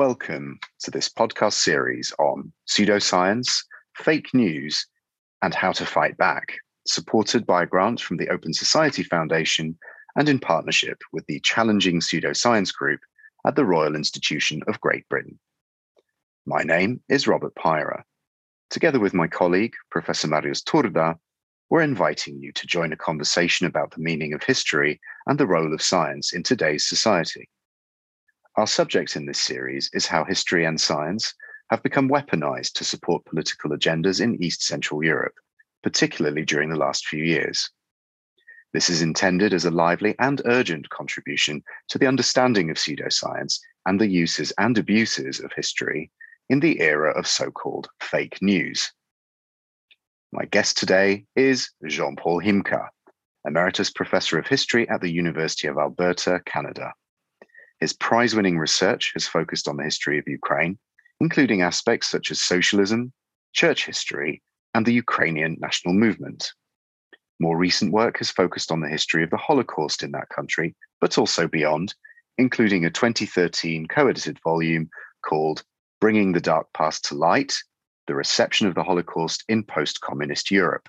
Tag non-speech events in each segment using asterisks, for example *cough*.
Welcome to this podcast series on pseudoscience, fake news, and how to fight back, supported by a grant from the Open Society Foundation and in partnership with the Challenging Pseudoscience Group at the Royal Institution of Great Britain. My name is Robert Pyrah. Together with my colleague, Professor Marius Turda, we're inviting you to join a conversation about the meaning of history and the role of science in today's society. Our subject in this series is how history and science have become weaponized to support political agendas in East Central Europe, particularly during the last few years. This is intended as a lively and urgent contribution to the understanding of pseudoscience and the uses and abuses of history in the era of so called fake news. My guest today is Jean Paul Himka, Emeritus Professor of History at the University of Alberta, Canada. His prize winning research has focused on the history of Ukraine, including aspects such as socialism, church history, and the Ukrainian national movement. More recent work has focused on the history of the Holocaust in that country, but also beyond, including a 2013 co edited volume called Bringing the Dark Past to Light The Reception of the Holocaust in Post Communist Europe.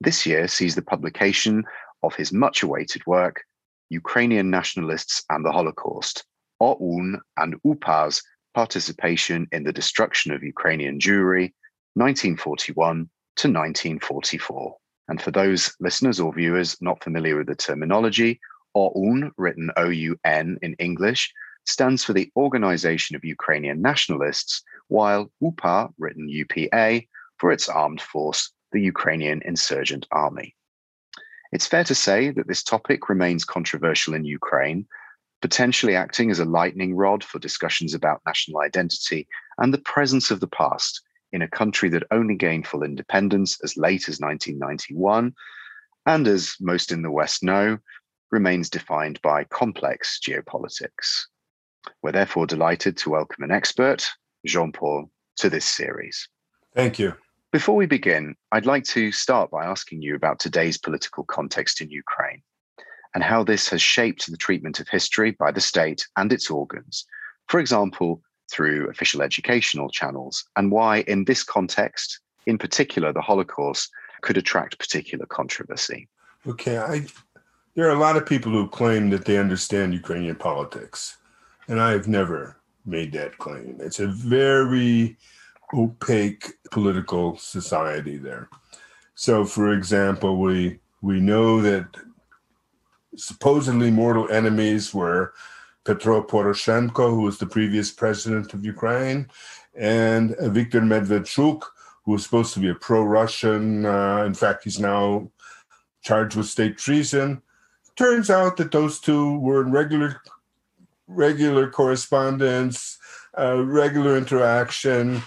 This year sees the publication of his much awaited work, Ukrainian nationalists and the Holocaust, OUN and UPA's participation in the destruction of Ukrainian Jewry, 1941 to 1944. And for those listeners or viewers not familiar with the terminology, OUN, written O U N in English, stands for the Organization of Ukrainian Nationalists, while UPA, written UPA, for its armed force, the Ukrainian Insurgent Army. It's fair to say that this topic remains controversial in Ukraine, potentially acting as a lightning rod for discussions about national identity and the presence of the past in a country that only gained full independence as late as 1991, and as most in the West know, remains defined by complex geopolitics. We're therefore delighted to welcome an expert, Jean Paul, to this series. Thank you. Before we begin, I'd like to start by asking you about today's political context in Ukraine and how this has shaped the treatment of history by the state and its organs, for example, through official educational channels, and why, in this context, in particular, the Holocaust could attract particular controversy. Okay, I, there are a lot of people who claim that they understand Ukrainian politics, and I have never made that claim. It's a very opaque political society there. So, for example, we we know that supposedly mortal enemies were Petro Poroshenko, who was the previous president of Ukraine, and Viktor Medvedchuk, who was supposed to be a pro-Russian. Uh, in fact, he's now charged with state treason. Turns out that those two were in regular regular correspondence, uh, regular interaction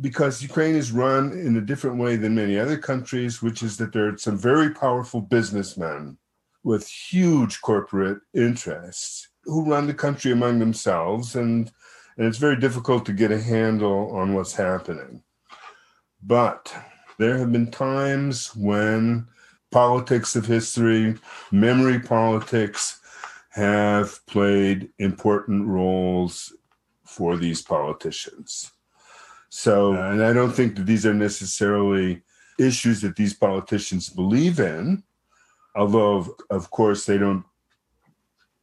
because Ukraine is run in a different way than many other countries, which is that there are some very powerful businessmen with huge corporate interests who run the country among themselves, and, and it's very difficult to get a handle on what's happening. But there have been times when politics of history, memory politics, have played important roles for these politicians. So, uh, and I don't think that these are necessarily issues that these politicians believe in, although, of course, they don't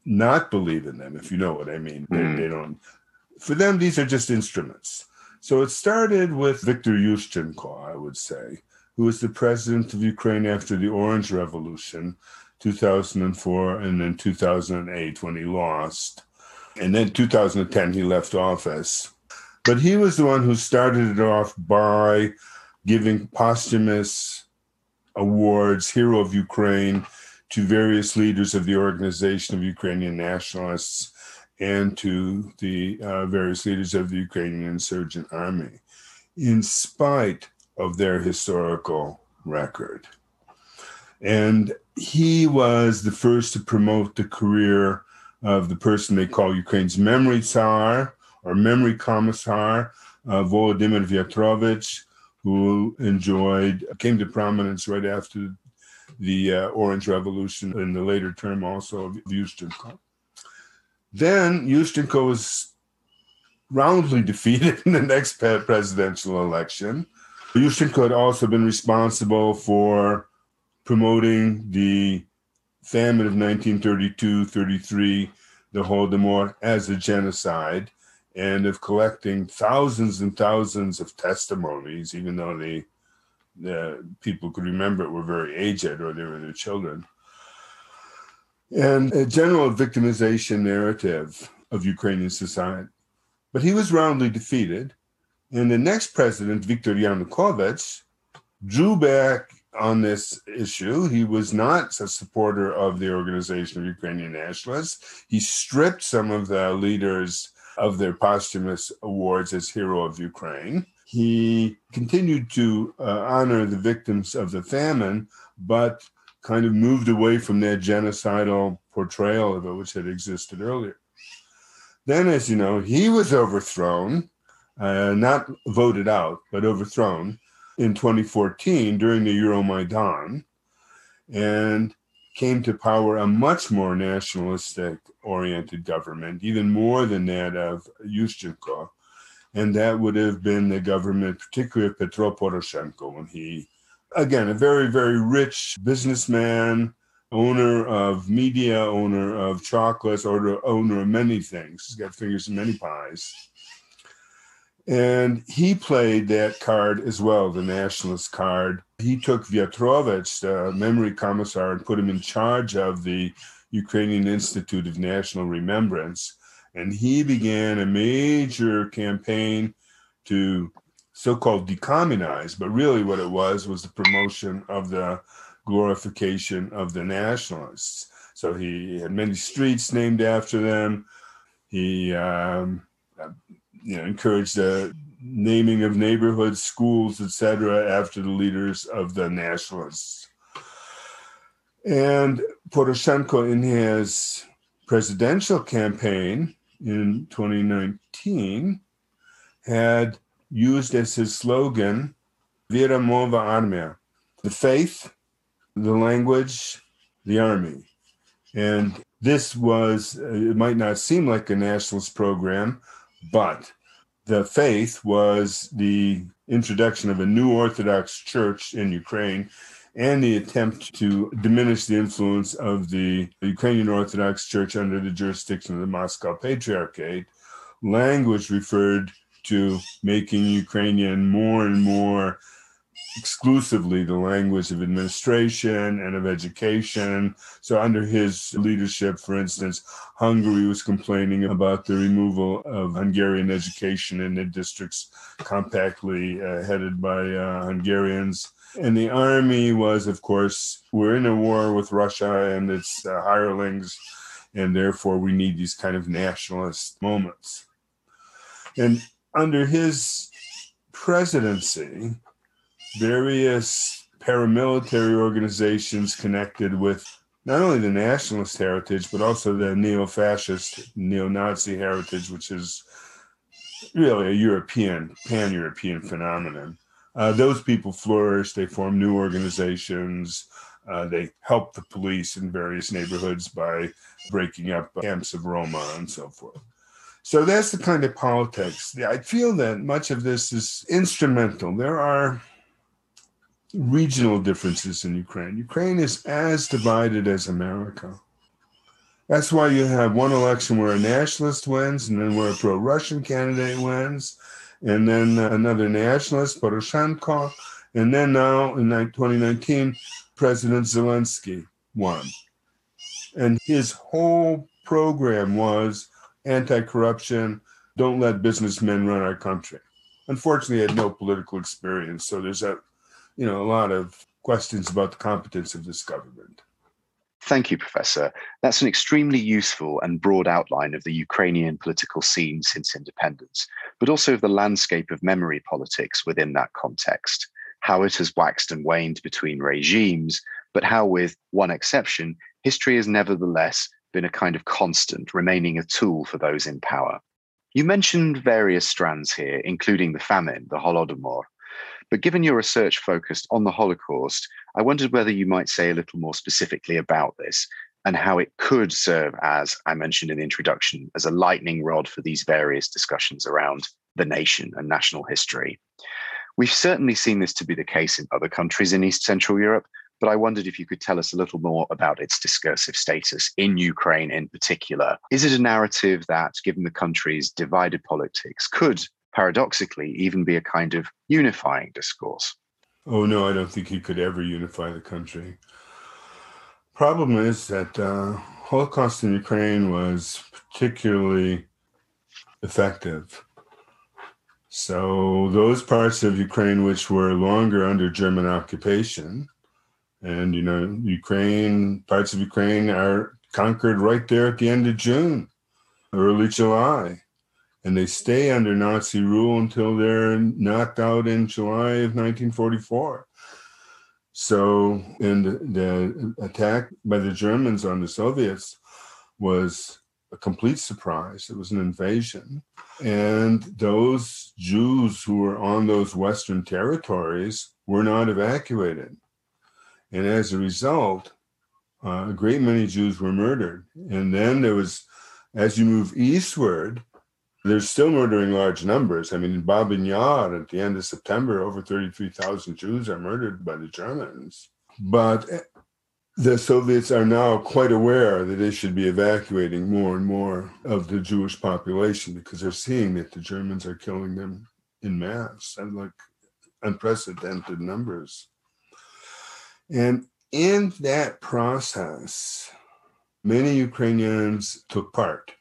not believe in them, if you know what I mean. Mm. They, hmm. they don't, for them, these are just instruments. So it started with Viktor Yushchenko, I would say, who was the president of Ukraine after the Orange Revolution, 2004, and then 2008 when he lost. And then 2010, he left office. But he was the one who started it off by giving posthumous awards, Hero of Ukraine, to various leaders of the Organization of Ukrainian Nationalists and to the uh, various leaders of the Ukrainian Insurgent Army, in spite of their historical record. And he was the first to promote the career of the person they call Ukraine's memory czar, our memory commissar, uh, Volodymyr Vyatrovich, who enjoyed, came to prominence right after the uh, Orange Revolution in the later term also of Yushchenko. Then Yushchenko was roundly *laughs* defeated in the next presidential election. Yushchenko had also been responsible for promoting the famine of 1932 33, the Holodomor, as a genocide, and of collecting thousands and thousands of testimonies, even though the, the people could remember it were very aged or they were their children. And a general victimization narrative of Ukrainian society. But he was roundly defeated. And the next president, Viktor Yanukovych, drew back on this issue. He was not a supporter of the Organization of Ukrainian Nationalists. He stripped some of the leaders of their posthumous awards as Hero of Ukraine. He continued to uh, honor the victims of the famine, but kind of moved away from that genocidal portrayal of it, which had existed earlier. Then, as you know, he was overthrown, uh, not voted out, but overthrown in 2014 during the Euromaidan and came to power a much more nationalistic oriented government, even more than that of Yushchenko. And that would have been the government, particularly of Petro Poroshenko, when he, again, a very, very rich businessman, owner of media, owner of chocolates, owner, owner of many things. He's got fingers in many pies. And he played that card as well, the nationalist card. He took Vyatrovich, the memory commissar, and put him in charge of the Ukrainian Institute of National Remembrance. And he began a major campaign to so called decommunize, but really what it was was the promotion of the glorification of the nationalists. So he had many streets named after them. He um, you know, encouraged the naming of neighborhoods, schools, etc., after the leaders of the nationalists. And Poroshenko, in his presidential campaign in 2019, had used as his slogan, Vera Mova Armia, the faith, the language, the army. And this was, it might not seem like a nationalist program, but the faith was the introduction of a new Orthodox church in Ukraine and the attempt to diminish the influence of the Ukrainian Orthodox Church under the jurisdiction of the Moscow Patriarchate. Language referred to making Ukrainian more and more exclusively the language of administration and of education. So, under his leadership, for instance, Hungary was complaining about the removal of Hungarian education in the districts compactly uh, headed by uh, Hungarians. And the army was, of course, we're in a war with Russia and its uh, hirelings, and therefore we need these kind of nationalist moments. And under his presidency, various paramilitary organizations connected with not only the nationalist heritage, but also the neo fascist, neo Nazi heritage, which is really a European, pan European phenomenon. Uh, those people flourished, they formed new organizations. Uh, they helped the police in various neighborhoods by breaking up camps of Roma and so forth. So that's the kind of politics. I feel that much of this is instrumental. There are regional differences in Ukraine. Ukraine is as divided as America. That's why you have one election where a nationalist wins, and then where a pro Russian candidate wins, and then another nationalist, Poroshenko, and then now in 2019, President Zelensky won. And his whole program was anti corruption, don't let businessmen run our country. Unfortunately, he had no political experience, so there's a you know, a lot of questions about the competence of this government. Thank you, Professor. That's an extremely useful and broad outline of the Ukrainian political scene since independence, but also of the landscape of memory politics within that context, how it has waxed and waned between regimes, but how, with one exception, history has nevertheless been a kind of constant, remaining a tool for those in power. You mentioned various strands here, including the famine, the Holodomor, but given your research focused on the Holocaust, I wondered whether you might say a little more specifically about this. and how it could serve as, I mentioned in the introduction, as a lightning rod for these various discussions around the nation and national history. We've certainly seen this to be the case in other countries in East Central Europe, but I wondered if you could tell us a little more about its discursive status in Ukraine in particular. Is it a narrative that, given the country's divided politics, could paradoxically even be a kind of unifying discourse? Oh, no, I don't think he could ever unify the country. Problem is that uh, Holocaust in Ukraine was particularly effective. So those parts of Ukraine which were longer under German occupation, and you know, Ukraine, parts of Ukraine are conquered right there at the end of June, early July. And they stay under Nazi rule until they're knocked out in July of 1944. So, and the attack by the Germans on the Soviets was a complete surprise. It was an invasion. And those Jews who were on those Western territories were not evacuated. And as a result, uh, a great many Jews were murdered. And then there was, as you move eastward, they're still murdering large numbers. I mean, in Babin Yar, at the end of September, over 33,000 Jews are murdered by the Germans. But eh, the Soviets are now quite aware that they should be evacuating more and more of the Jewish population because they're seeing that the Germans are killing them in mass and like unprecedented numbers. And in that process, many Ukrainians took part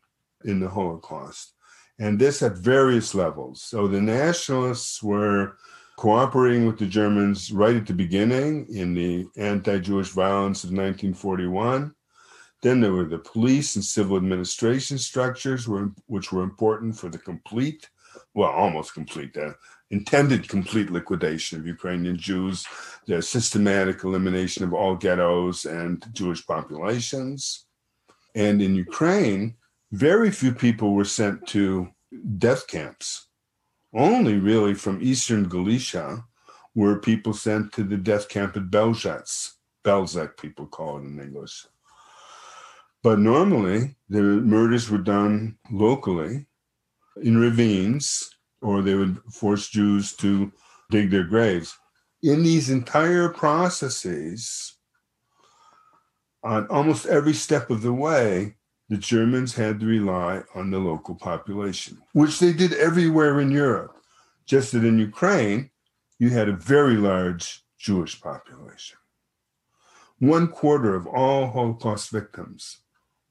in the Holocaust and this at various levels. So the nationalists were cooperating with the Germans right at the beginning in the anti Jewish violence of 1941. Then there were the police and civil administration structures, which were important for the complete, well, almost complete, the intended complete liquidation of Ukrainian Jews, the systematic elimination of all ghettos and Jewish populations. And in Ukraine, very few people were sent to death camps. Only really from eastern Galicia were people sent to the death camp at Belzec. Belzec, people call it in English. But normally, the murders were done locally in ravines, or they would force Jews to dig their graves. In these entire processes, on almost every step of the way, the Germans had to rely on the local population, which they did everywhere in Europe. Just that in Ukraine, you had a very large Jewish population. One quarter of all Holocaust victims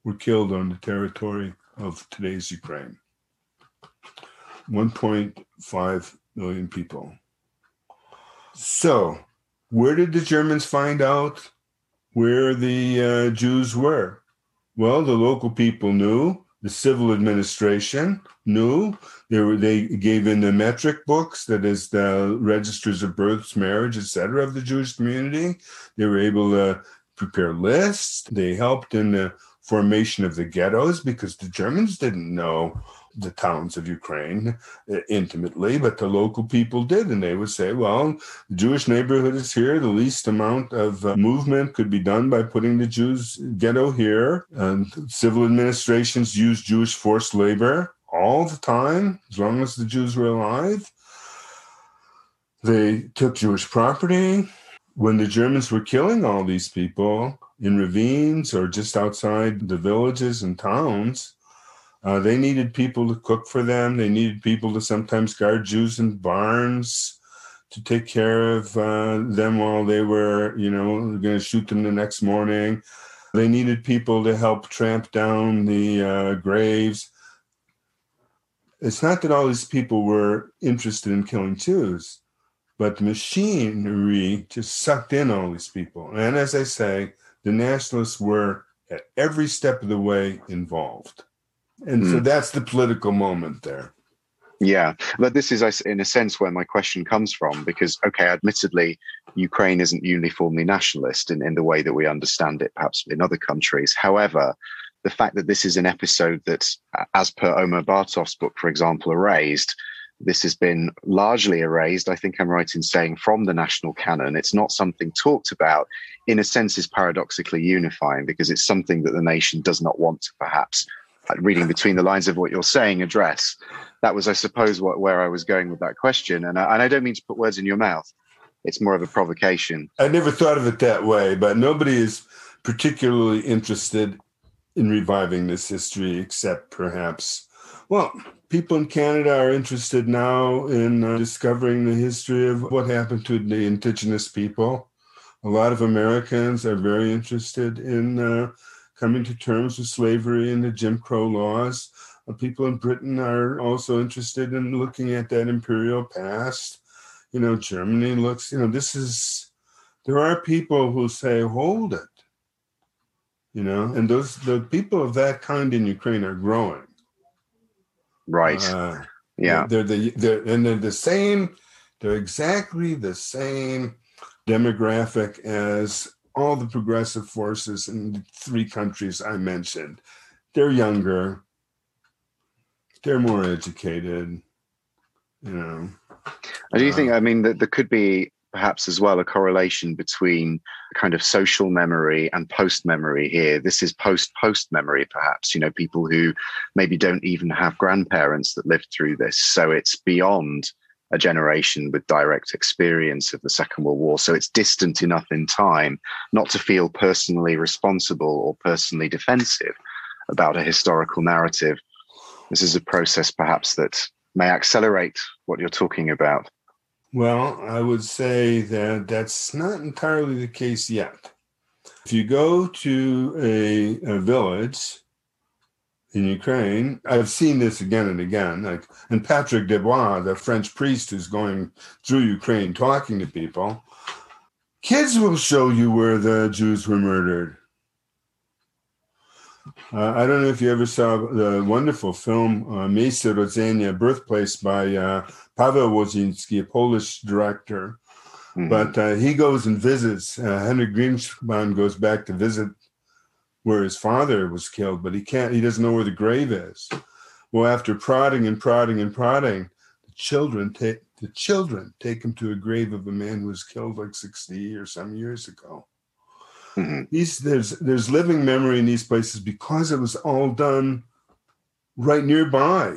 were killed on the territory of today's Ukraine. 1.5 million people. So, where did the Germans find out where the uh, Jews were? Well, the local people knew, the civil administration knew. They, were, they gave in the metric books, that is the registers of births, marriage, etc., of the Jewish community. They were able to prepare lists. They helped in the formation of the ghettos because the Germans didn't know the towns of Ukraine uh, intimately, but the local people did. And they would say, well, the Jewish neighborhood is here. The least amount of uh, movement could be done by putting the Jews ghetto here. And civil administrations used Jewish forced labor all the time, as long as the Jews were alive. They took Jewish property. When the Germans were killing all these people in ravines or just outside the villages and towns, uh, they needed people to cook for them. They needed people to sometimes guard Jews in barns to take care of uh, them while they were, you know, going to shoot them the next morning. They needed people to help tramp down the uh, graves. It's not that all these people were interested in killing Jews, but the machinery just sucked in all these people. And as I say, the nationalists were at every step of the way involved. And mm. so hmm. that's the political moment there. Yeah, but this is, in a sense, where my question comes from. Because, okay, admittedly, Ukraine isn't uniformly nationalist in, in the way that we understand it, perhaps in other countries. However, the fact that this is an episode that, as per Omer Bartov's book, for example, erased, this has been largely erased. I think I'm right in saying from the national canon. It's not something talked about. In a sense, is paradoxically unifying because it's something that the nation does not want to perhaps, reading between the lines of what you're saying, address. That was, I suppose, what, where I was going with that question. And I, and I don't mean to put words in your mouth. It's more of a provocation. I never thought of it that way, but nobody is particularly interested in reviving this history except perhaps well, people in Canada are interested now in uh, discovering the history of what happened to the Indigenous people. A lot of Americans are very interested in uh, coming to terms with slavery and the Jim Crow laws. Uh, people in Britain are also interested in looking at that imperial past. You know, Germany looks, you know, this is, there are people who say, hold it. You know, and those, the people of that kind in Ukraine are growing Right. Uh, yeah. They're the they're and they're the same. They're exactly the same demographic as all the progressive forces in the three countries I mentioned. They're younger. They're more educated. You know. I do think. Uh, I mean, that there could be perhaps as well a correlation between kind of social memory and post memory here. This is post post memory, perhaps, you know, people who maybe don't even have grandparents that lived through this. So it's beyond a generation with direct experience of the Second World War. So it's distant enough in time not to feel personally responsible or personally defensive about a historical narrative. This is a process perhaps that may accelerate what you're talking about. Well, I would say that that's not entirely the case yet. If you go to a, a village in Ukraine, I've seen this again and again. Like, and Patrick Desbois, the French priest who's going through Ukraine talking to people, kids will show you where the Jews were murdered. Uh, I don't know if you ever saw the wonderful film uh, Rodzenia, Birthplace by uh, Paweł Łoziński, a Polish director. Mm-hmm. But uh, he goes and visits. Uh, Henry Greenbaum goes back to visit where his father was killed, but he can't. He doesn't know where the grave is. Well, after prodding and prodding and prodding, the children take the children take him to a grave of a man who was killed like sixty or some years ago. Mm-hmm. These there's there's living memory in these places because it was all done right nearby.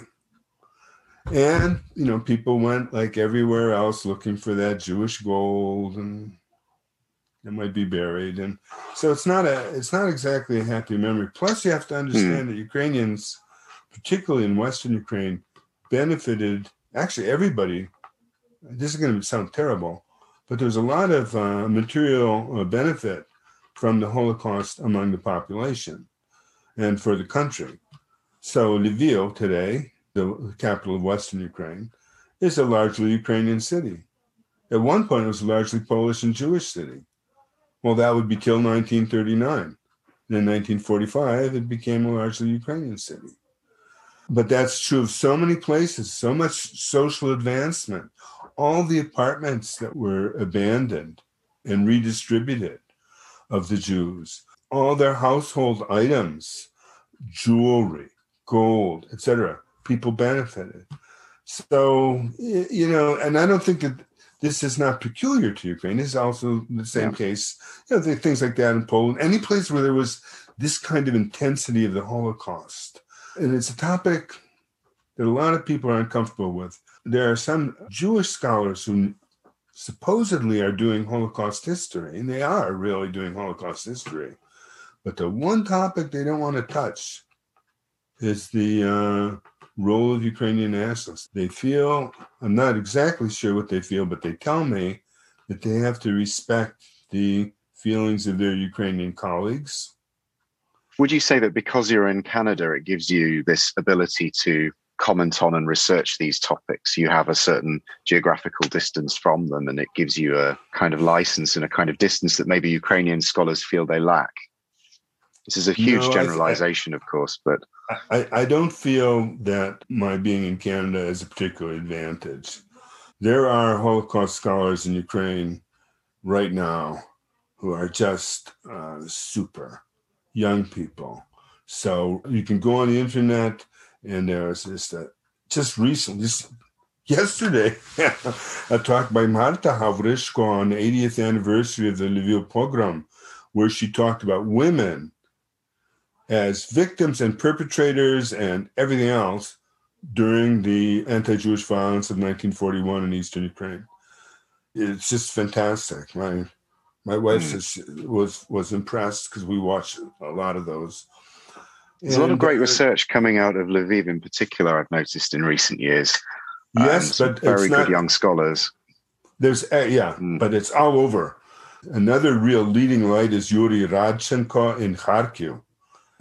And you know, people went like everywhere else looking for that Jewish gold and it might be buried. And so it's not a it's not exactly a happy memory. Plus you have to understand mm. that Ukrainians, particularly in Western Ukraine, benefited actually everybody. This is going to sound terrible, but there's a lot of uh, material uh, benefit from the Holocaust among the population and for the country. So Lviv today, the capital of Western Ukraine, is a largely Ukrainian city. At one point, it was a largely Polish and Jewish city. Well, that would be till 1939. In 1945, it became a largely Ukrainian city. But that's true of so many places, so much social advancement. All the apartments that were abandoned and redistributed of the Jews. All their household items, jewelry, gold, etc., people benefited. So, you know, and I don't think that this is not peculiar to Ukraine. This is also the same yeah. case. You know, things like that in Poland, any place where there was this kind of intensity of the Holocaust. And it's a topic that a lot of people are uncomfortable with. There are some Jewish scholars who supposedly are doing Holocaust history, and they are really doing Holocaust history. But the one topic they don't want to touch is the uh, role of Ukrainian nationalists. They feel, I'm not exactly sure what they feel, but they tell me that they have to respect the feelings of their Ukrainian colleagues. Would you say that because you're in Canada, it gives you this ability to comment on and research these topics, you have a certain geographical distance from them, and it gives you a kind of license and a kind of distance that maybe Ukrainian scholars feel they lack. This is a huge no, generalization, I, of course, but I, I don't feel that my being in Canada is a particular advantage. There are Holocaust scholars in Ukraine right now who are just uh, super young people. So you can go on the internet and there's just a, just recently, just yesterday *laughs* a talk by Marta Havryshko on the 80th anniversary of the Lviv pogrom, where she talked about women as victims and perpetrators and everything else during the anti-Jewish violence of 1941 in eastern Ukraine. It's just fantastic. My my wife mm. was was impressed because we watched a lot of those. There's and, a lot of great uh, research coming out of Lviv in particular. I've noticed in recent years. Yes, but very good not, young scholars. There's uh, yeah, mm. but it's all over. Another real leading light is Yuri Radchenko in Kharkiv,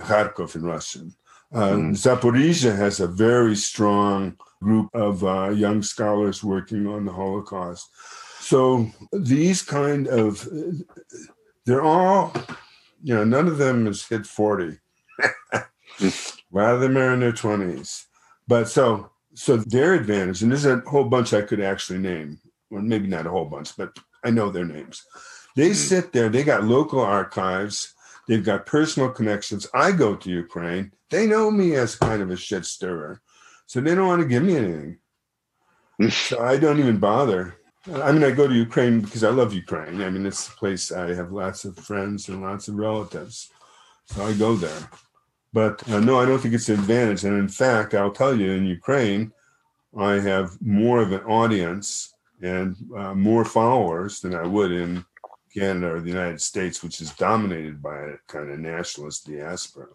Kharkov in Russian. Uh, mm. Zaporizhia has a very strong group of uh, young scholars working on the Holocaust. So these kind of, they're all, you know, none of them has hit 40. *laughs* a lot of them are in their 20s. But so, so their advantage, and there's a whole bunch I could actually name, well, maybe not a whole bunch, but I know their names. They mm-hmm. sit there, they got local archives, they've got personal connections. I go to Ukraine, they know me as kind of a shit stirrer. So they don't want to give me anything. *laughs* so I don't even bother. I mean, I go to Ukraine because I love Ukraine. I mean, it's a place I have lots of friends and lots of relatives. So I go there. But uh, no, I don't think it's an advantage. And in fact, I'll tell you, in Ukraine, I have more of an audience and uh, more followers than I would in Canada or the United States, which is dominated by a kind of nationalist diaspora.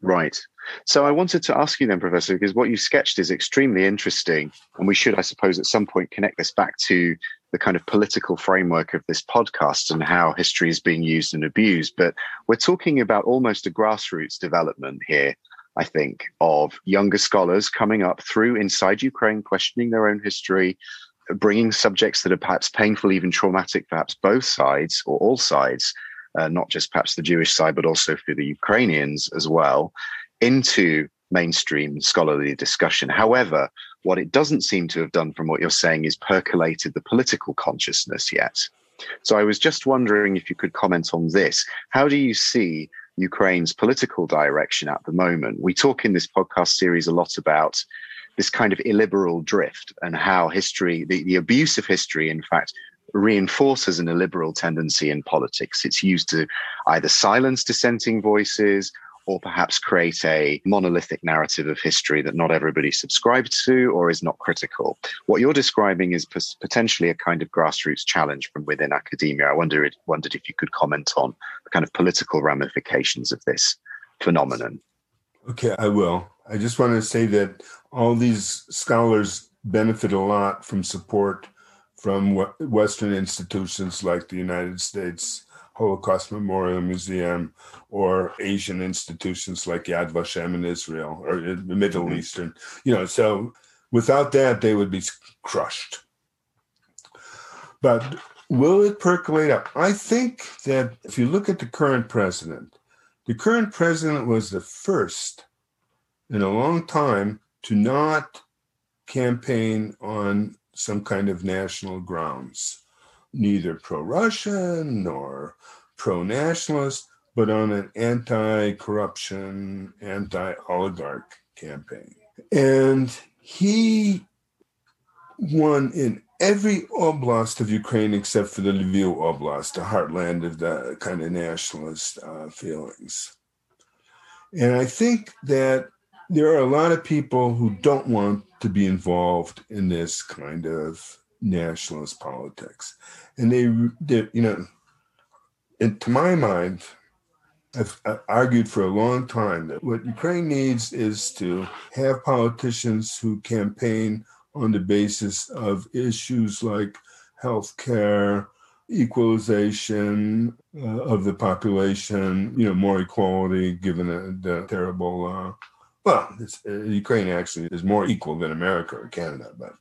Right. So I wanted to ask you then, Professor, because what you sketched is extremely interesting. And we should, I suppose, at some point connect this back to the kind of political framework of this podcast and how history is being used and abused. But we're talking about almost a grassroots development here, I think, of younger scholars coming up through inside Ukraine, questioning their own history, bringing subjects that are perhaps painful, even traumatic, perhaps both sides or all sides, uh, not just perhaps the Jewish side, but also for the Ukrainians as well, into mainstream scholarly discussion. However, what it doesn't seem to have done from what you're saying is percolated the political consciousness yet. So I was just wondering if you could comment on this. How do you see Ukraine's political direction at the moment? We talk in this podcast series a lot about this kind of illiberal drift and how history, the, the abuse of history, in fact, reinforces an illiberal tendency in politics. It's used to either silence dissenting voices or perhaps create a monolithic narrative of history that not everybody subscribes to or is not critical. What you're describing is potentially a kind of grassroots challenge from within academia. I wonder, wondered if you could comment on the kind of political ramifications of this phenomenon. Okay, I will. I just want to say that all these scholars benefit a lot from support from Western institutions like the United States Holocaust Memorial Museum or Asian institutions like Yad Vashem in Israel or the Middle mm-hmm. Eastern. You know, so without that, they would be crushed. But will it percolate up? I think that if you look at the current president, the current president was the first in a long time to not campaign on some kind of national grounds, neither pro Russian nor pro nationalist, but on an anti corruption, anti oligarch campaign. And he won in every oblast of Ukraine except for the Lviv Oblast, the heartland of the kind of nationalist uh, feelings. And I think that there are a lot of people who don't want to be involved in this kind of nationalist politics. And they, you know, and to my mind, I've argued for a long time that what Ukraine needs is to have politicians who campaign on the basis of issues like health care, equalization uh, of the population, you know, more equality given the, the terrible uh, well, uh, Ukraine actually is more equal than America or Canada, but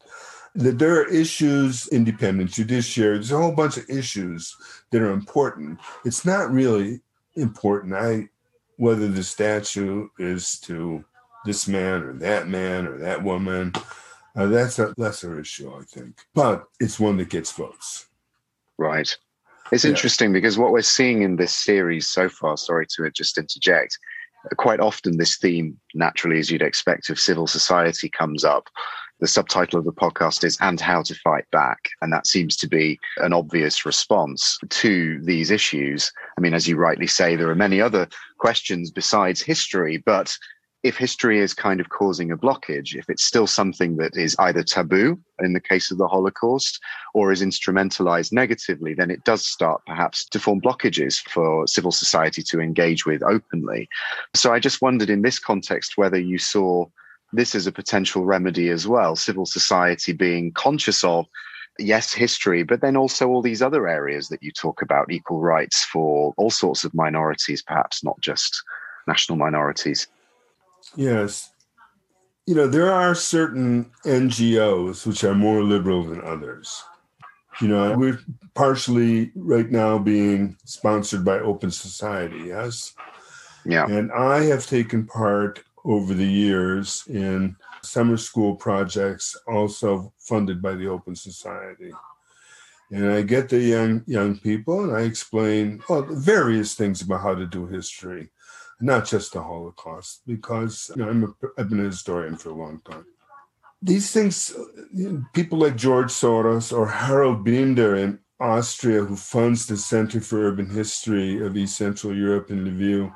there are issues, independent judiciary. There's a whole bunch of issues that are important. It's not really important. I whether the statue is to this man or that man or that woman. Uh, that's a lesser issue, I think, but it's one that gets votes. Right. It's yeah. interesting because what we're seeing in this series so far, sorry to just interject, quite often this theme naturally as you'd expect of civil society comes up the subtitle of the podcast is And How to Fight Back. And that seems to be an obvious response to these issues. I mean, as you rightly say, there are many other questions besides history, but if history is kind of causing a blockage, if it's still something that is either taboo in the case of the Holocaust or is instrumentalized negatively, then it does start perhaps to form blockages for civil society to engage with openly. So I just wondered in this context whether you saw this as a potential remedy as well, civil society being conscious of yes, history, but then also all these other areas that you talk about, equal rights for all sorts of minorities, perhaps not just national minorities. Yes. You know, there are certain NGOs which are more liberal than others. You know, we're partially right now being sponsored by Open Society, yes? Yeah. And I have taken part over the years in summer school projects also funded by the Open Society. And I get the young young people and I explain well, various things about how to do history not just the Holocaust, because you know, I'm a, I've been a historian for a long time. These things, you know, people like George Soros or Harald Binder in Austria, who funds the Center for Urban History of East Central Europe in Lviv,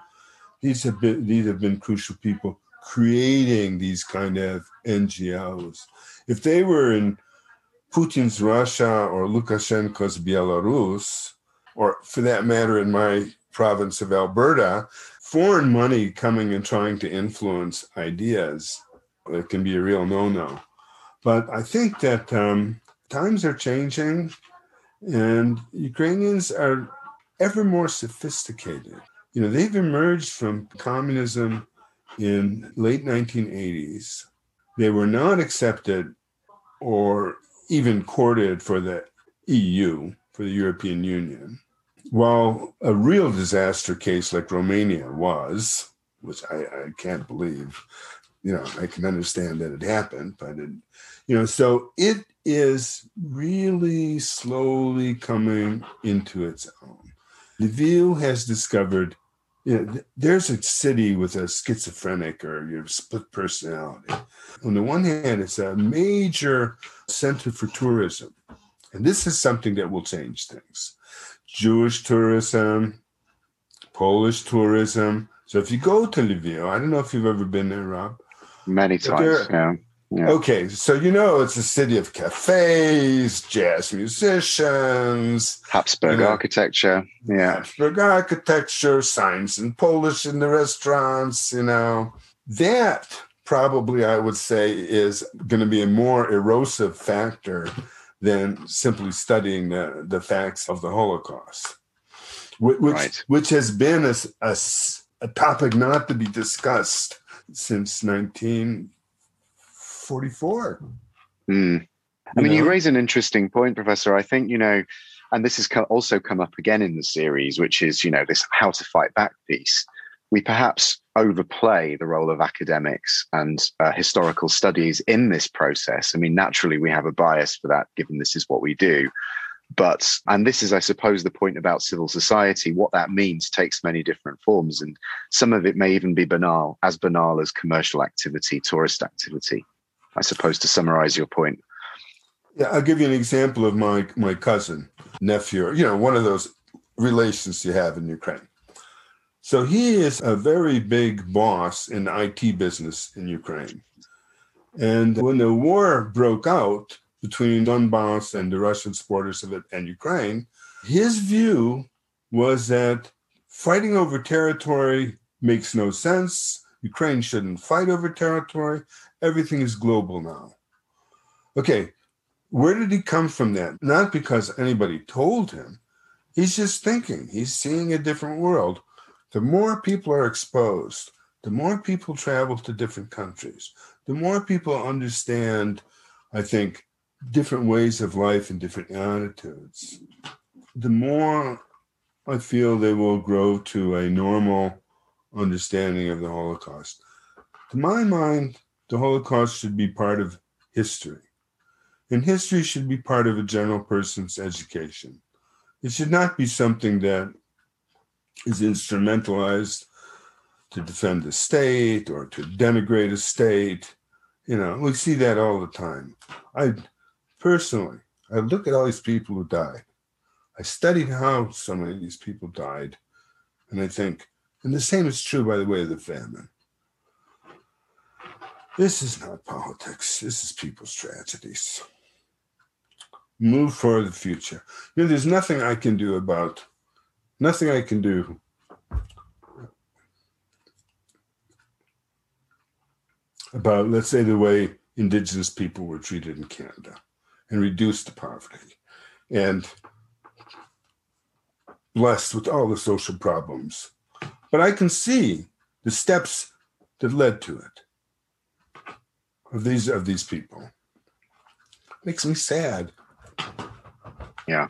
these have been these have been crucial people creating these kind of NGOs. If they were in Putin's Russia or Lukashenko's Belarus, or for that matter, in my province of Alberta, foreign money coming and trying to influence ideas, it can be a real no-no. But I think that um, times are changing, and Ukrainians are ever more sophisticated. You know, they've emerged from communism in late 1980s. They were not accepted or even courted for the EU, for the European Union. While a real disaster case like Romania was, which I, I can't believe, you know, I can understand that it happened, but it, you know, so it is really slowly coming into its own. Lviv has discovered you know, there's a city with a schizophrenic or your split personality. On the one hand, it's a major center for tourism. And this is something that will change things. Jewish tourism, Polish tourism. So if you go to Lviv, I don't know if you've ever been there, Rob. Many times, yeah. yeah. Okay, so you know it's a city of cafes, jazz musicians, Habsburg you know, architecture, yeah, Habsburg architecture, signs in Polish in the restaurants. You know that probably I would say is going to be a more erosive factor than simply studying the, the facts of the Holocaust, which, right. which has been a, a, a topic not to be discussed since 1944. Mm. I mean, know? you raise an interesting point, Professor. I think, you know, and this has also come up again in the series, which is, you know, this how to fight back piece we perhaps overplay the role of academics and uh, historical studies in this process. I mean, naturally, we have a bias for that, given this is what we do. But, and this is, I suppose, the point about civil society, what that means takes many different forms. And some of it may even be banal, as banal as commercial activity, tourist activity, I suppose, to summarize your point. Yeah, I'll give you an example of my, my cousin, nephew, you know, one of those relations you have in Ukraine so he is a very big boss in the IT business in Ukraine. And when the war broke out between Donbass and the Russian supporters of it and Ukraine, his view was that fighting over territory makes no sense. Ukraine shouldn't fight over territory. Everything is global now. Okay, where did he come from that? Not because anybody told him. He's just thinking, he's seeing a different world the more people are exposed, the more people travel to different countries, the more people understand, I think, different ways of life and different attitudes, the more I feel they will grow to a normal understanding of the Holocaust. To my mind, the Holocaust should be part of history. And history should be part of a general person's education. It should not be something that is instrumentalized to defend the state or to denigrate a state. You know, we see that all the time. I personally, I look at all these people who died. I studied how so many of these people died, and I think, and the same is true, by the way, of the famine. This is not politics. This is people's tragedies. Move for the future. You know, there's nothing I can do about, nothing I can do about, let's say, the way indigenous people were treated in Canada and reduced to poverty and blessed with all the social problems. But I can see the steps that led to it of these of these people. Makes me sad. Yeah.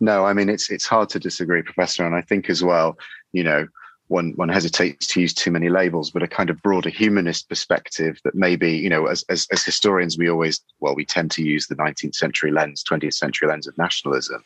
No, I mean it's it's hard to disagree, Professor. And I think as well, you know, one one hesitates to use too many labels, but a kind of broader humanist perspective that maybe, you know, as, as, as historians, we always, well, we tend to use the 19th century lens, 20th century lens of nationalism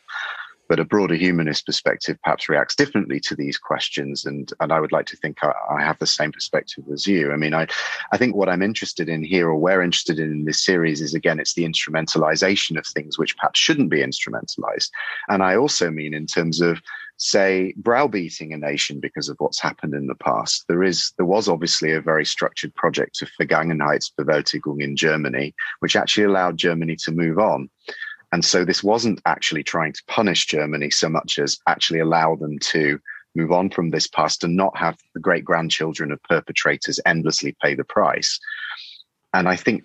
but a broader humanist perspective perhaps reacts differently to these questions. And, and I would like to think I, I, have the same perspective as you. I mean, I, I think what I'm interested in here, or we're interested in in this series, is again, it's the instrumentalization of things which perhaps shouldn't be instrumentalized. And I also mean in terms of, say, browbeating a nation because of what's happened in the past. There is, there was obviously a very structured project of Vergangenheitsbewältigung in Germany, which actually allowed Germany to move on. And so this wasn't actually trying to punish Germany so much as actually allow them to move on from this past and not have the great grandchildren of perpetrators endlessly pay the price. And I think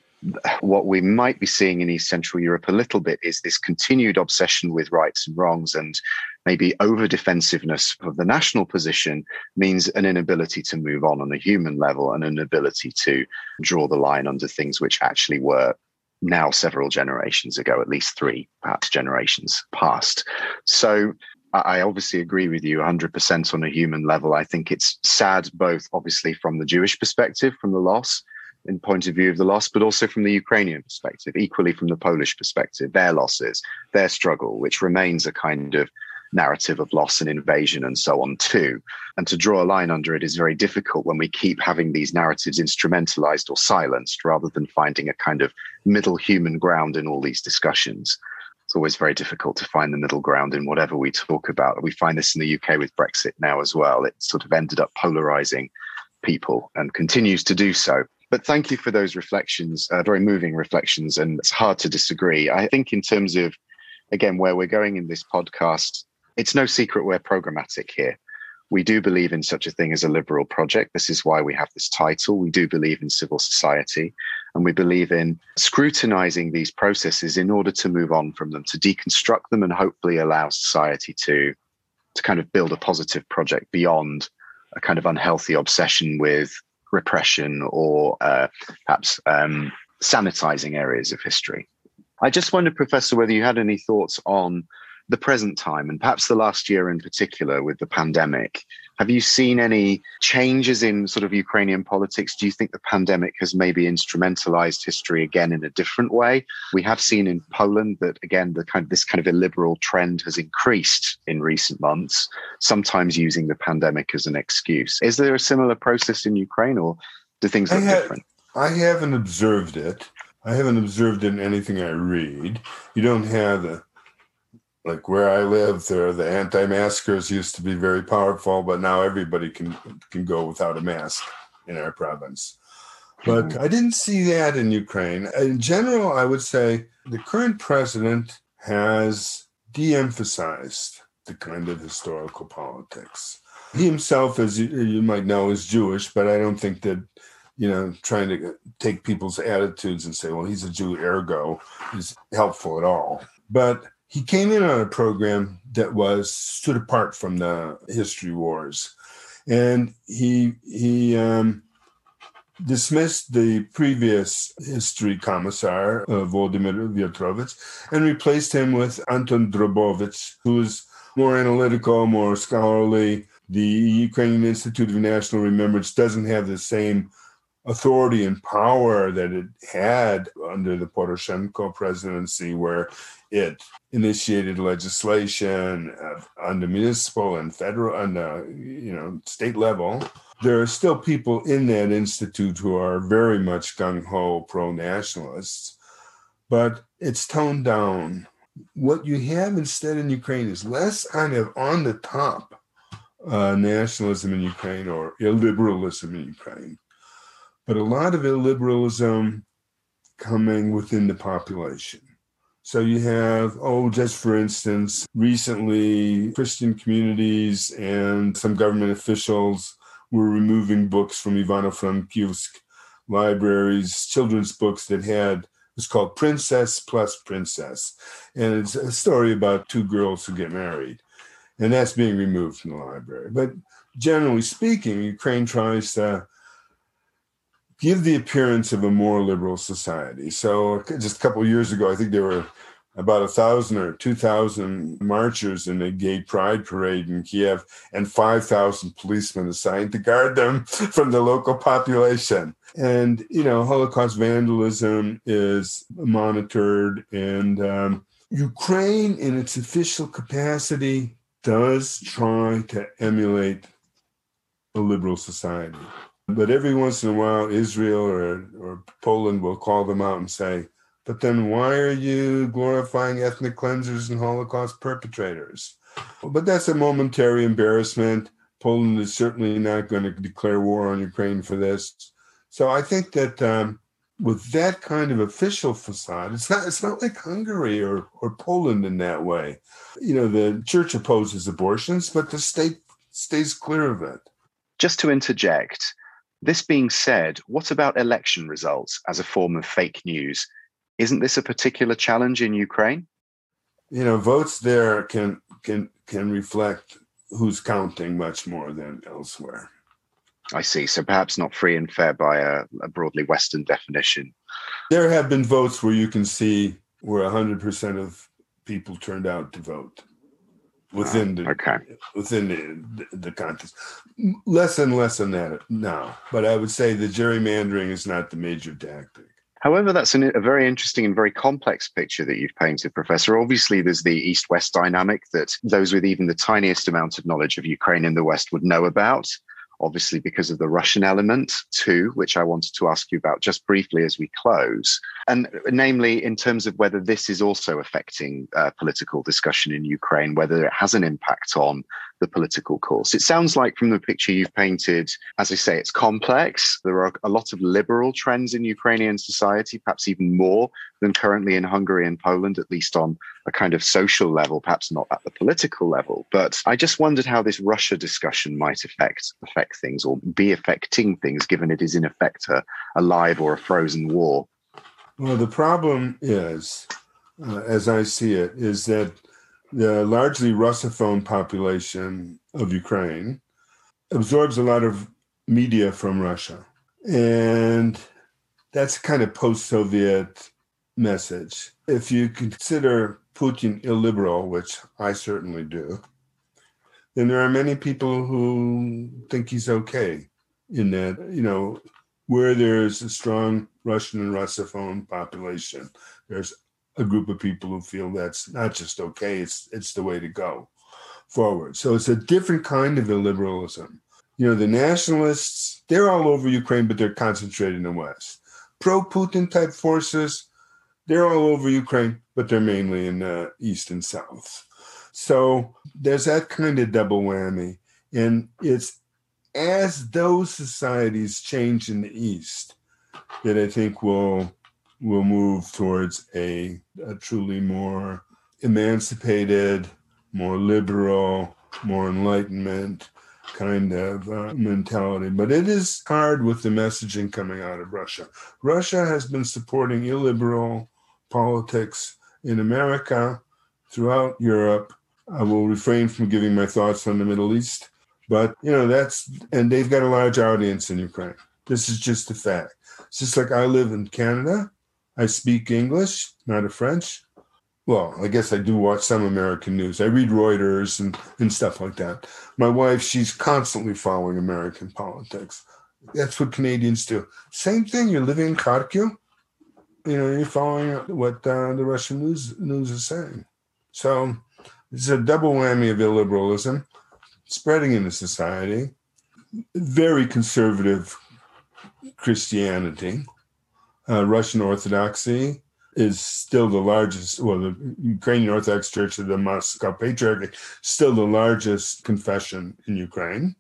what we might be seeing in East Central Europe a little bit is this continued obsession with rights and wrongs and maybe over defensiveness of the national position means an inability to move on on a human level and an ability to draw the line under things which actually were now several generations ago, at least three, perhaps generations past. So I obviously agree with you 100% on a human level. I think it's sad, both obviously from the Jewish perspective, from the loss, in point of view of the loss, but also from the Ukrainian perspective, equally from the Polish perspective, their losses, their struggle, which remains a kind of narrative of loss and invasion and so on too. And to draw a line under it is very difficult when we keep having these narratives instrumentalized or silenced rather than finding a kind of middle human ground in all these discussions. It's always very difficult to find the middle ground in whatever we talk about. We find this in the UK with Brexit now as well. It sort of ended up polarizing people and continues to do so. But thank you for those reflections, uh, very moving reflections, and it's hard to disagree. I think, in terms of, again, where we're going in this podcast, it's no secret we're programmatic here. We do believe in such a thing as a liberal project. This is why we have this title. We do believe in civil society and we believe in scrutinizing these processes in order to move on from them, to deconstruct them and hopefully allow society to, to kind of build a positive project beyond a kind of unhealthy obsession with repression or uh, perhaps um, sanitizing areas of history. I just wondered, Professor, whether you had any thoughts on the present time and perhaps the last year in particular with the pandemic, have you seen any changes in sort of Ukrainian politics? Do you think the pandemic has maybe instrumentalized history again in a different way? We have seen in Poland that again the kind of this kind of illiberal trend has increased in recent months, sometimes using the pandemic as an excuse. Is there a similar process in Ukraine or do things look have, different? I haven't observed it. I haven't observed it in anything I read. You don't have a like where I live, there the anti-maskers used to be very powerful, but now everybody can can go without a mask in our province. But mm-hmm. I didn't see that in Ukraine. In general, I would say the current president has de-emphasized the kind of historical politics. He himself, as you, you might know, is Jewish, but I don't think that you know, trying to take people's attitudes and say, well, he's a Jew, ergo, is helpful at all. But he came in on a program that was stood apart from the history wars, and he he um, dismissed the previous history commissar, uh, Volodymyr Viatrovych, and replaced him with Anton Drobovych, who's more analytical, more scholarly. The Ukrainian Institute of National Remembrance doesn't have the same authority and power that it had under the Poroshenko presidency, where it initiated legislation on the municipal and federal and uh, you know state level. There are still people in that institute who are very much gung ho pro nationalists, but it's toned down. What you have instead in Ukraine is less kind of on the top uh, nationalism in Ukraine or illiberalism in Ukraine but a lot of illiberalism coming within the population. So you have, oh, just for instance, recently Christian communities and some government officials were removing books from Ivano-Frankivsk libraries, children's books that had it's called Princess Plus Princess. And it's a story about two girls who get married. And that's being removed from the library. But generally speaking, Ukraine tries to give the appearance of a more liberal society. So just a couple years ago, I think there were about a thousand or two thousand marchers in a gay pride parade in Kiev, and five thousand policemen assigned to guard them *laughs* from the local population. And you know, Holocaust vandalism is monitored, and um, Ukraine, in its official capacity, does try to emulate a liberal society. But every once in a while, Israel or, or Poland will call them out and say, but then why are you glorifying ethnic cleansers and Holocaust perpetrators? But that's a momentary embarrassment. Poland is certainly not going to declare war on Ukraine for this. So I think that um, with that kind of official facade, it's not it's not like Hungary or, or Poland in that way. You know, the church opposes abortions, but the state stays clear of it. Just to interject, this being said, what about election results as a form of fake news? Isn't this a particular challenge in Ukraine? You know, votes there can can can reflect who's counting much more than elsewhere. I see. So perhaps not free and fair by a, a broadly Western definition. There have been votes where you can see where 100% of people turned out to vote within the okay. within the, the, the contest. Less and less than that now, but I would say the gerrymandering is not the major tactic. However, that's an, a very interesting and very complex picture that you've painted, Professor. Obviously, there's the East West dynamic that those with even the tiniest amount of knowledge of Ukraine in the West would know about obviously because of the Russian element too, which I wanted to ask you about just briefly as we close. And namely, in terms of whether this is also affecting uh, political discussion in Ukraine, whether it has an impact on the political course. It sounds like from the picture you've painted, as I say, it's complex. There are a lot of liberal trends in Ukrainian society, perhaps even more than currently in Hungary and Poland, at least on a kind of social level, perhaps not at the political level. But I just wondered how this Russia discussion might affect affect things or be affecting things, given it is in effect a, a live or a frozen war. Well, the problem is, uh, as I see it, is that the largely Russophone population of Ukraine absorbs a lot of media from Russia. And that's kind of post Soviet message. If you consider Putin illiberal, which I certainly do, then there are many people who think he's okay in that, you know, where there's a strong Russian and Russophone population, there's a group of people who feel that's not just okay, it's it's the way to go forward. So it's a different kind of illiberalism. You know, the nationalists, they're all over Ukraine, but they're concentrated in the West. Pro Putin type forces, they're all over Ukraine, but they're mainly in the East and South. So there's that kind of double whammy. And it's as those societies change in the East that I think will will move towards a, a truly more emancipated, more liberal, more enlightenment kind of uh, mentality. But it is hard with the messaging coming out of Russia. Russia has been supporting illiberal politics in America, throughout Europe. I will refrain from giving my thoughts on the Middle East, but you know that's and they've got a large audience in Ukraine. This is just a fact. It's just like I live in Canada I speak English, not a French. Well, I guess I do watch some American news. I read Reuters and, and stuff like that. My wife, she's constantly following American politics. That's what Canadians do. Same thing. You're living in Kharkiv. You know, you're following what uh, the Russian news news is saying. So it's a double whammy of illiberalism spreading into society. Very conservative Christianity, uh, Russian Orthodoxy, is still the largest, well, the Ukrainian Orthodox Church of the Moscow Patriarchate, still the largest confession in Ukraine.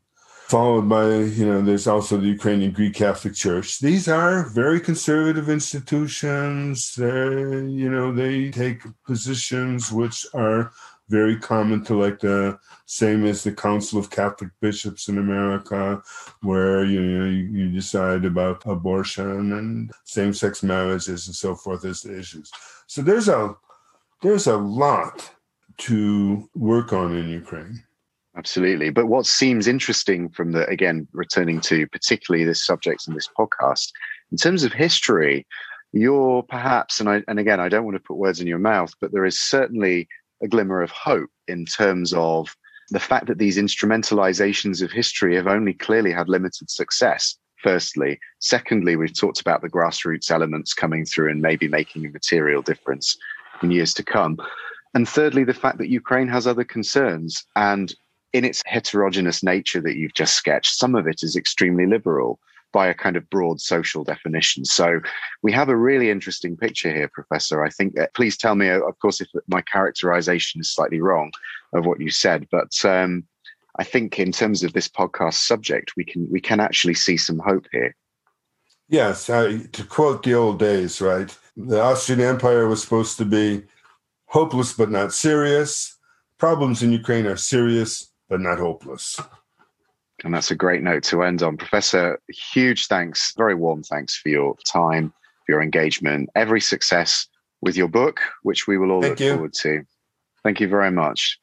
Followed by, you know, there's also the Ukrainian Greek Catholic Church. These are very conservative institutions. They're, you know, they take positions which are very common to like the same as the Council of Catholic Bishops in America, where you know you, decide about abortion and same-sex marriages and so forth as the issues. So there's a there's a lot to work on in Ukraine. Absolutely. But what seems interesting from the, again, returning to particularly this subject in this podcast, in terms of history, you're perhaps, and I, and again, I don't want to put words in your mouth, but there is certainly a glimmer of hope in terms of the fact that these instrumentalizations of history have only clearly had limited success. Firstly. Secondly, we've talked about the grassroots elements coming through and maybe making a material difference in years to come. And thirdly, the fact that Ukraine has other concerns. And in its heterogeneous nature that you've just sketched, some of it is extremely liberal by a kind of broad social definition. So we have a really interesting picture here, Professor. I think, uh, please tell me, uh, of course, if my characterization is slightly wrong of what you said, but um, I think in terms of this podcast subject, we can we can actually see some hope here. Yes, I, to quote the old days, right? The Austrian Empire was supposed to be hopeless but not serious. Problems in Ukraine are serious but not hopeless. And that's a great note to end on. Professor, huge thanks, very warm thanks for your time, for your engagement. Every success with your book, which we will all Thank look you. forward to. Thank you very much.